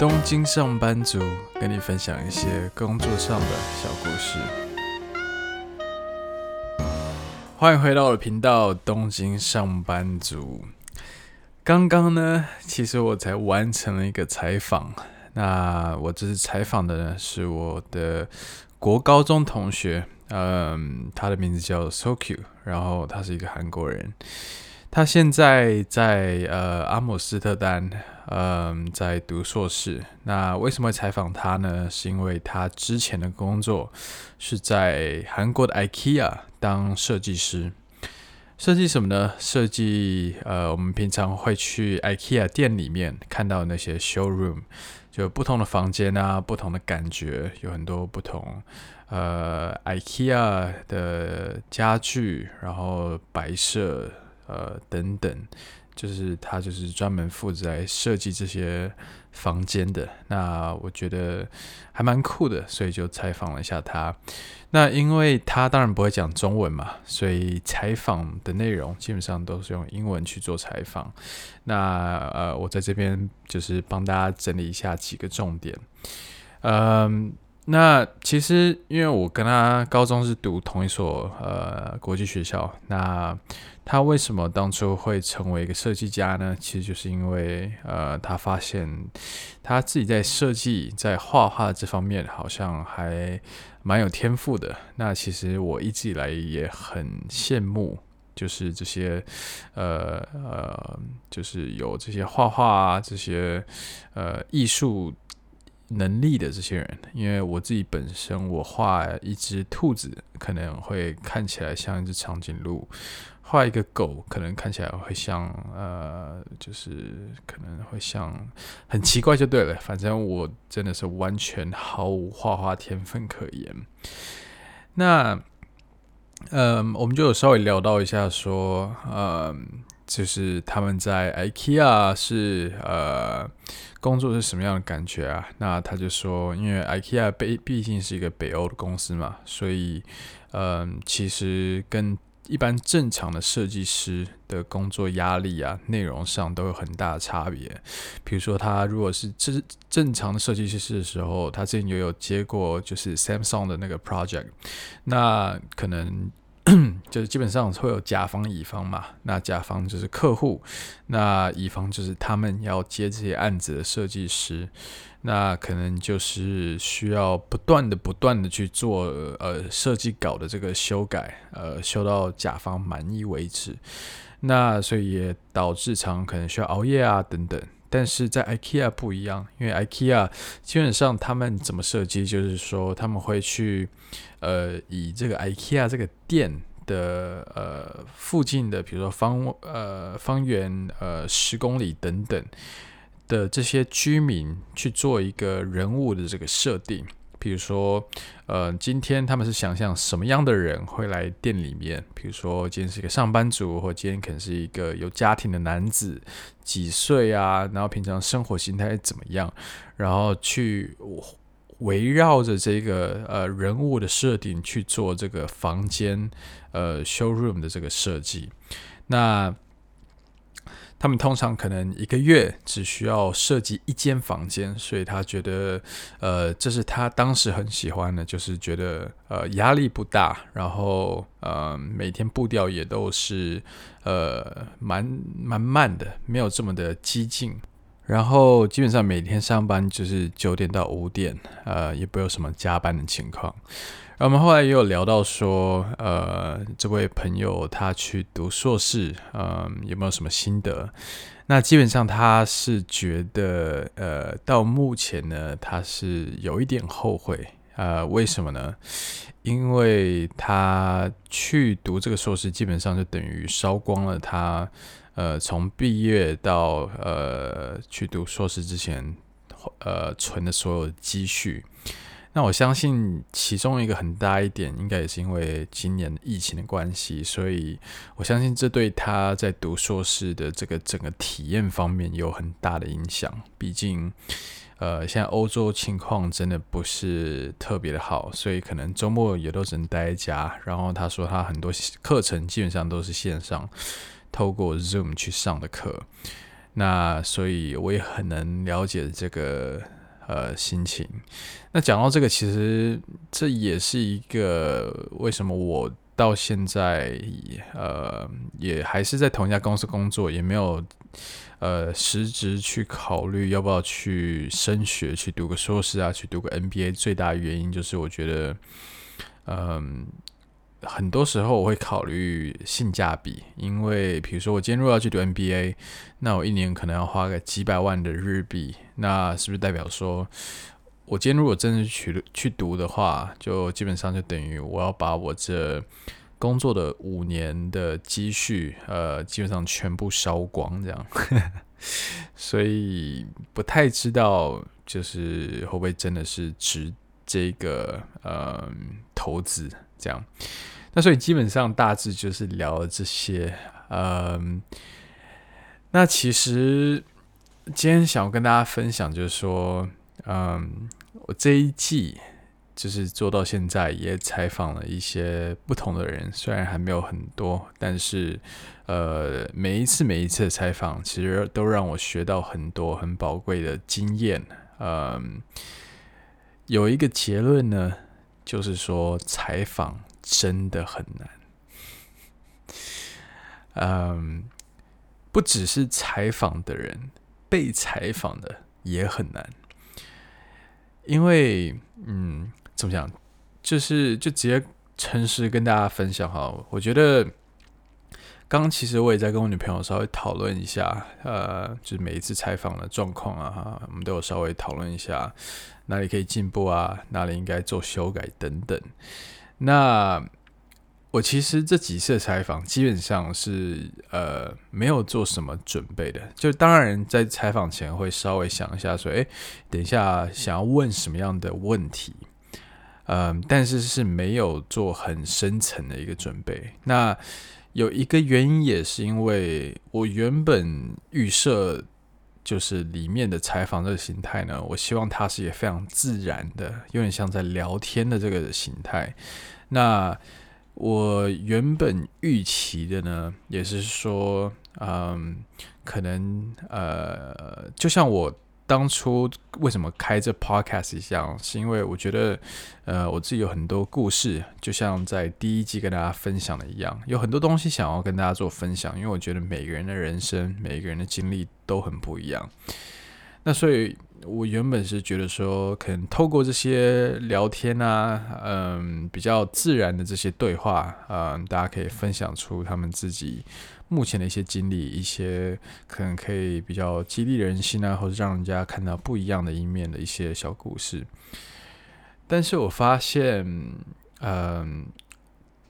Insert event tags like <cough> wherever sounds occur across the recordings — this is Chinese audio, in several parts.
东京上班族跟你分享一些工作上的小故事。欢迎回到我的频道《东京上班族》。刚刚呢，其实我才完成了一个采访。那我这次采访的呢，是我的国高中同学，嗯，他的名字叫 Soku，然后他是一个韩国人。他现在在呃阿姆斯特丹，嗯，在读硕士。那为什么采访他呢？是因为他之前的工作是在韩国的 IKEA 当设计师。设计什么呢？设计呃，我们平常会去 IKEA 店里面看到那些 showroom，就不同的房间啊，不同的感觉，有很多不同呃 IKEA 的家具，然后摆设。呃，等等，就是他就是专门负责来设计这些房间的。那我觉得还蛮酷的，所以就采访了一下他。那因为他当然不会讲中文嘛，所以采访的内容基本上都是用英文去做采访。那呃，我在这边就是帮大家整理一下几个重点。嗯。那其实，因为我跟他高中是读同一所呃国际学校，那他为什么当初会成为一个设计家呢？其实就是因为呃，他发现他自己在设计、在画画这方面好像还蛮有天赋的。那其实我一直以来也很羡慕，就是这些呃呃，就是有这些画画啊，这些呃艺术。能力的这些人，因为我自己本身，我画一只兔子可能会看起来像一只长颈鹿，画一个狗可能看起来会像呃，就是可能会像很奇怪就对了。反正我真的是完全毫无画画天分可言。那，嗯、我们就有稍微聊到一下说，嗯、就是他们在 IKEA 是呃工作是什么样的感觉啊？那他就说，因为 IKEA 毕毕竟是一个北欧的公司嘛，所以嗯、其实跟一般正常的设计师的工作压力啊，内容上都有很大的差别。比如说，他如果是正正常的设计师的时候，他之前也有接过就是 Samsung 的那个 project，那可能。<clears throat> 就是基本上会有甲方乙方嘛，那甲方就是客户，那乙方就是他们要接这些案子的设计师，那可能就是需要不断的、不断的去做呃设计稿的这个修改，呃修到甲方满意为止。那所以也导致常可能需要熬夜啊等等。但是在 IKEA 不一样，因为 IKEA 基本上他们怎么设计，就是说他们会去，呃，以这个 IKEA 这个店的呃附近的，比如说方呃方圆呃十公里等等的这些居民去做一个人物的这个设定。比如说，呃，今天他们是想象什么样的人会来店里面？比如说，今天是一个上班族，或今天可能是一个有家庭的男子，几岁啊？然后平常生活形态怎么样？然后去围绕着这个呃人物的设定去做这个房间呃 showroom 的这个设计。那他们通常可能一个月只需要设计一间房间，所以他觉得，呃，这是他当时很喜欢的，就是觉得呃压力不大，然后呃每天步调也都是呃蛮蛮慢的，没有这么的激进，然后基本上每天上班就是九点到五点，呃也不有什么加班的情况。我们后来也有聊到说，呃，这位朋友他去读硕士，嗯、呃，有没有什么心得？那基本上他是觉得，呃，到目前呢，他是有一点后悔，呃，为什么呢？因为他去读这个硕士，基本上就等于烧光了他，呃，从毕业到呃去读硕士之前，呃，存的所有积蓄。那我相信其中一个很大一点，应该也是因为今年疫情的关系，所以我相信这对他在读硕士的这个整个体验方面有很大的影响。毕竟，呃，现在欧洲情况真的不是特别的好，所以可能周末也都只能待在家。然后他说他很多课程基本上都是线上，透过 Zoom 去上的课。那所以我也很能了解这个呃心情。那讲到这个，其实这也是一个为什么我到现在呃也还是在同一家公司工作，也没有呃实质去考虑要不要去升学，去读个硕士啊，去读个 NBA。最大的原因就是我觉得，嗯。很多时候我会考虑性价比，因为比如说我今天如果要去读 MBA，那我一年可能要花个几百万的日币，那是不是代表说，我今天如果真的去去读的话，就基本上就等于我要把我这工作的五年的积蓄，呃，基本上全部烧光这样，<laughs> 所以不太知道就是会不会真的是值这个呃投资。这样，那所以基本上大致就是聊了这些，嗯，那其实今天想要跟大家分享，就是说，嗯，我这一季就是做到现在，也采访了一些不同的人，虽然还没有很多，但是，呃，每一次每一次的采访，其实都让我学到很多很宝贵的经验，嗯，有一个结论呢。就是说，采访真的很难。嗯，不只是采访的人，被采访的也很难。因为，嗯，怎么讲？就是就直接诚实跟大家分享哈。我觉得，刚刚其实我也在跟我女朋友稍微讨论一下，呃，就是每一次采访的状况啊，哈，我们都有稍微讨论一下。哪里可以进步啊？哪里应该做修改等等。那我其实这几次采访基本上是呃没有做什么准备的，就当然在采访前会稍微想一下说，诶，等一下想要问什么样的问题，嗯、但是是没有做很深层的一个准备。那有一个原因也是因为我原本预设。就是里面的采访这个形态呢，我希望它是也非常自然的，有点像在聊天的这个形态。那我原本预期的呢，也是说，嗯，可能呃，就像我。当初为什么开这 podcast 一样，是因为我觉得，呃，我自己有很多故事，就像在第一季跟大家分享的一样，有很多东西想要跟大家做分享。因为我觉得每个人的人生，每个人的经历都很不一样。那所以，我原本是觉得说，可能透过这些聊天啊，嗯，比较自然的这些对话，嗯，大家可以分享出他们自己。目前的一些经历，一些可能可以比较激励人心啊，或者让人家看到不一样的一面的一些小故事。但是我发现，嗯，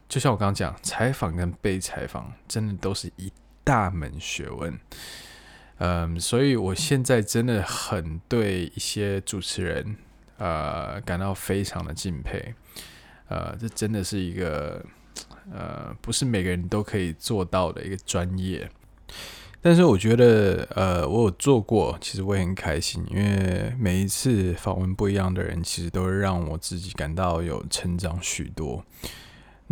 就像我刚刚讲，采访跟被采访真的都是一大门学问。嗯，所以我现在真的很对一些主持人，呃，感到非常的敬佩。呃，这真的是一个。呃，不是每个人都可以做到的一个专业，但是我觉得，呃，我有做过，其实我也很开心，因为每一次访问不一样的人，其实都让我自己感到有成长许多。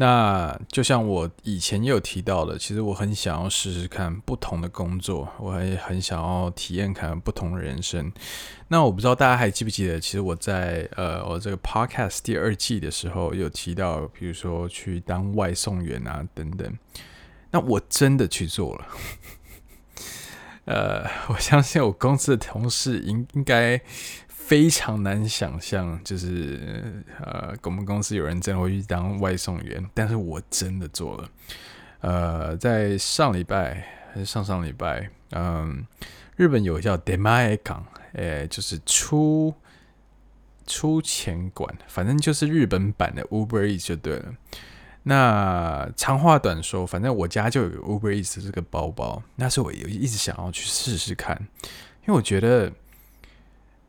那就像我以前也有提到的，其实我很想要试试看不同的工作，我也很想要体验看不同的人生。那我不知道大家还记不记得，其实我在呃我这个 podcast 第二季的时候有提到，比如说去当外送员啊等等。那我真的去做了。<laughs> 呃，我相信我公司的同事应应该。非常难想象，就是呃，我们公司有人真的会去当外送员，但是我真的做了。呃，在上礼拜还是上上礼拜，嗯，日本有叫 Demae 港，诶，就是出出钱馆，反正就是日本版的 Uber Eats 就对了。那长话短说，反正我家就有 Uber Eats 这个包包，那是我有一直想要去试试看，因为我觉得。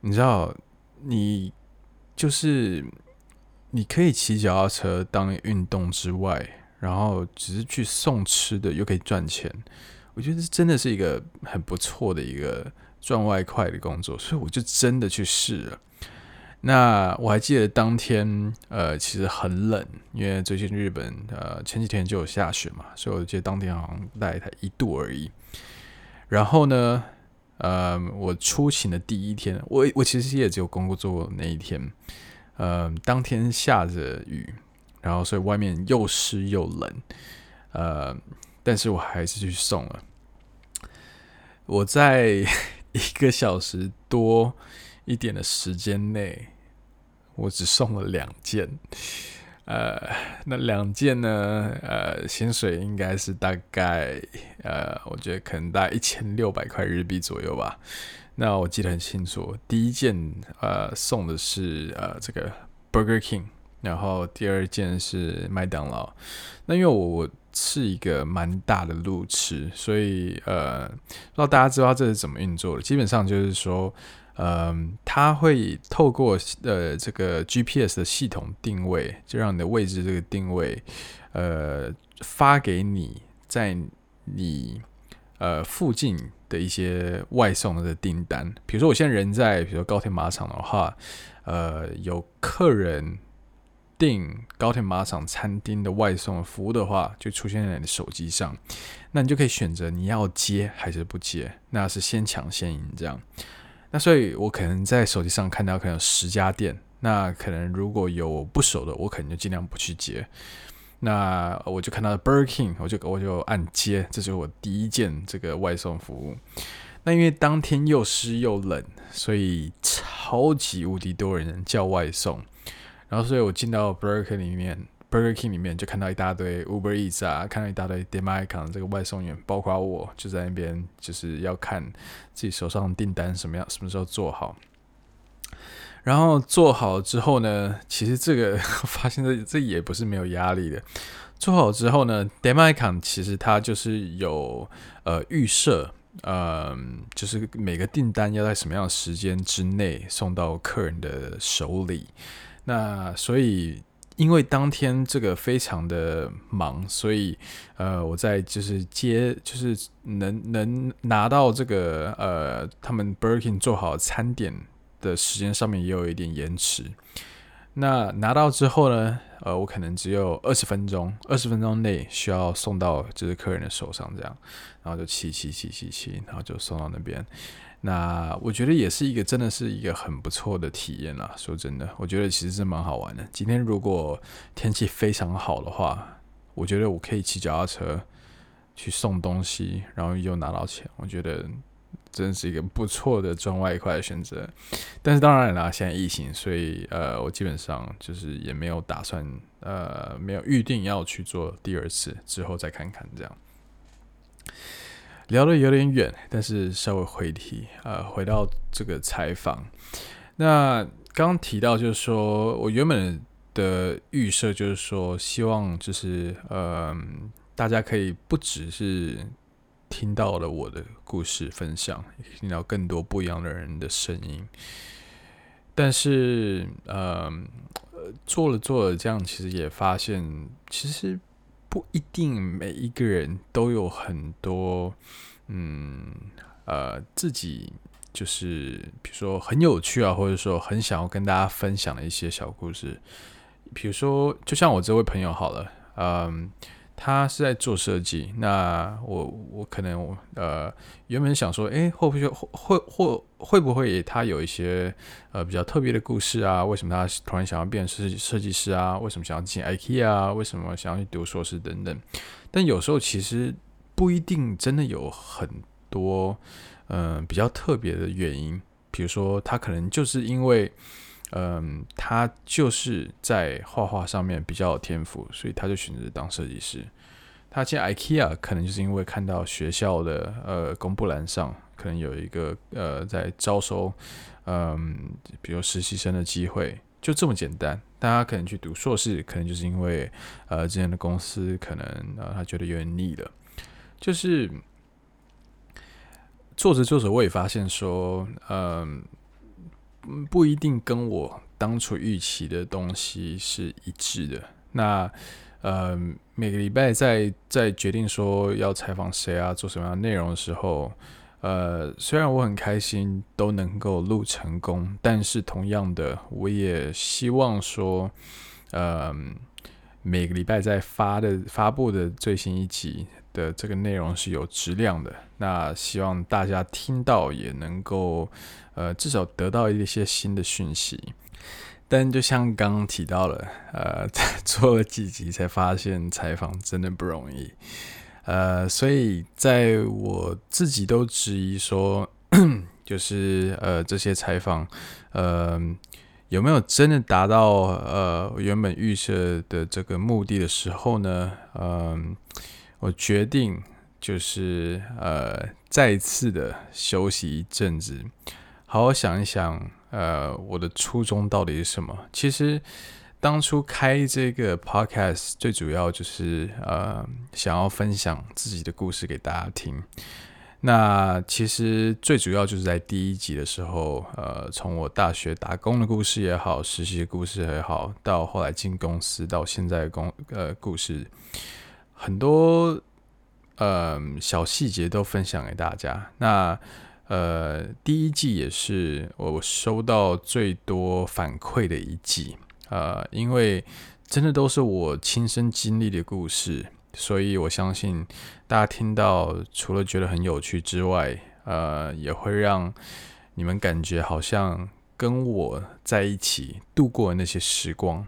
你知道，你就是你可以骑脚踏车当运动之外，然后只是去送吃的又可以赚钱，我觉得这真的是一个很不错的一个赚外快的工作，所以我就真的去试了。那我还记得当天，呃，其实很冷，因为最近日本呃前几天就有下雪嘛，所以我记得当天好像大概才一度而已。然后呢，呃，我出勤的第一天，我我其实也只有工作那一天，呃，当天下着雨，然后所以外面又湿又冷，呃，但是我还是去送了。我在一个小时多一点的时间内，我只送了两件。呃，那两件呢？呃，薪水应该是大概呃，我觉得可能大概一千六百块日币左右吧。那我记得很清楚，第一件呃送的是呃这个 Burger King，然后第二件是麦当劳。那因为我我是一个蛮大的路痴，所以呃，不知道大家知道这是怎么运作的。基本上就是说。嗯，它会透过呃这个 GPS 的系统定位，就让你的位置这个定位，呃，发给你在你呃附近的一些外送的订单。比如说我现在人在，比如说高铁马场的话，呃，有客人订高铁马场餐厅的外送服务的话，就出现在你的手机上，那你就可以选择你要接还是不接，那是先抢先赢这样。那所以，我可能在手机上看到可能有十家店，那可能如果有不熟的，我可能就尽量不去接。那我就看到 Burger King，我就我就按接，这是我第一件这个外送服务。那因为当天又湿又冷，所以超级无敌多人叫外送。然后，所以我进到 Burger King 里面。Burger King 里面就看到一大堆 Uber Eats 啊，看到一大堆 Demae-can 这个外送员，包括我就在那边，就是要看自己手上的订单什么样，什么时候做好。然后做好之后呢，其实这个 <laughs> 发现这这也不是没有压力的。做好之后呢，Demae-can 其实它就是有呃预设，呃，就是每个订单要在什么样的时间之内送到客人的手里。那所以。因为当天这个非常的忙，所以呃，我在就是接就是能能拿到这个呃他们 Birkin 做好餐点的时间上面也有一点延迟。那拿到之后呢，呃，我可能只有二十分钟，二十分钟内需要送到就是客人的手上这样，然后就骑骑骑骑骑，然后就送到那边。那我觉得也是一个真的是一个很不错的体验啦。说真的，我觉得其实是蛮好玩的。今天如果天气非常好的话，我觉得我可以骑脚踏车去送东西，然后又拿到钱。我觉得真是一个不错的赚外快的选择。但是当然啦，现在疫情，所以呃，我基本上就是也没有打算呃，没有预定要去做第二次，之后再看看这样。聊得有点远，但是稍微回题，呃，回到这个采访。那刚提到就是说我原本的预设就是说，希望就是呃，大家可以不只是听到了我的故事分享，听到更多不一样的人的声音。但是呃，做了做了这样，其实也发现其实。不一定每一个人都有很多，嗯，呃，自己就是比如说很有趣啊，或者说很想要跟大家分享的一些小故事。比如说，就像我这位朋友好了，嗯。他是在做设计，那我我可能呃原本想说，诶，会不会会会会不会他有一些呃比较特别的故事啊？为什么他突然想要变设计设计师啊？为什么想要进 IKEA 啊？为什么想要去读硕士等等？但有时候其实不一定真的有很多嗯、比较特别的原因，比如说他可能就是因为。嗯，他就是在画画上面比较有天赋，所以他就选择当设计师。他进 IKEA 可能就是因为看到学校的呃公布栏上可能有一个呃在招收嗯，比如实习生的机会，就这么简单。大家可能去读硕士，可能就是因为呃之前的公司可能呃他觉得有点腻了。就是做着做着，我也发现说，嗯。不一定跟我当初预期的东西是一致的。那呃，每个礼拜在在决定说要采访谁啊，做什么样的内容的时候，呃，虽然我很开心都能够录成功，但是同样的，我也希望说，呃，每个礼拜在发的发布的最新一集的这个内容是有质量的。那希望大家听到也能够，呃，至少得到一些新的讯息。但就像刚刚提到了，呃，做了几集才发现采访真的不容易。呃，所以在我自己都质疑说，<clears throat> 就是呃这些采访，呃有没有真的达到呃原本预设的这个目的的时候呢？嗯、我决定就是呃再次的休息一阵子，好好想一想，呃我的初衷到底是什么？其实。当初开这个 podcast 最主要就是呃想要分享自己的故事给大家听。那其实最主要就是在第一集的时候，呃，从我大学打工的故事也好，实习故事也好，到后来进公司，到现在的公呃故事，很多呃小细节都分享给大家。那呃第一季也是我收到最多反馈的一季。呃，因为真的都是我亲身经历的故事，所以我相信大家听到除了觉得很有趣之外，呃，也会让你们感觉好像跟我在一起度过的那些时光。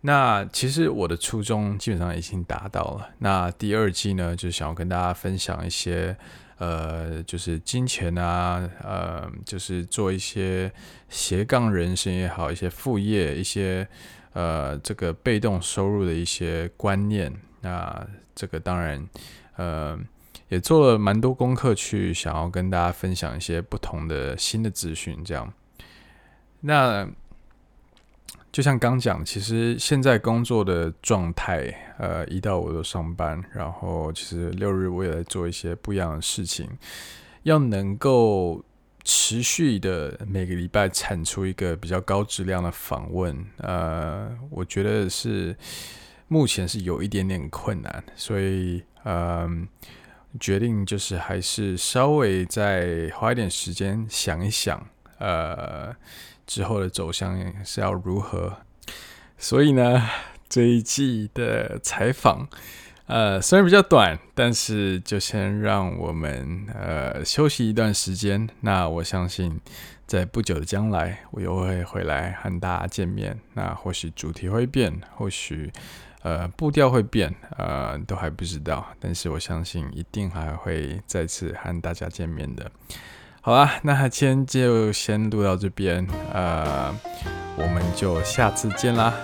那其实我的初衷基本上已经达到了。那第二季呢，就想要跟大家分享一些。呃，就是金钱啊，呃，就是做一些斜杠人生也好，一些副业，一些呃，这个被动收入的一些观念。那这个当然，呃，也做了蛮多功课，去想要跟大家分享一些不同的新的资讯，这样。那。就像刚讲，其实现在工作的状态，呃，一到五都上班，然后其实六日我也在做一些不一样的事情，要能够持续的每个礼拜产出一个比较高质量的访问，呃，我觉得是目前是有一点点困难，所以呃，决定就是还是稍微再花一点时间想一想，呃。之后的走向是要如何？所以呢，<laughs> 这一季的采访，呃，虽然比较短，但是就先让我们呃休息一段时间。那我相信，在不久的将来，我又会回来和大家见面。那或许主题会变，或许呃步调会变，呃，都还不知道。但是我相信，一定还会再次和大家见面的。好啦，那今天就先录到这边，呃，我们就下次见啦。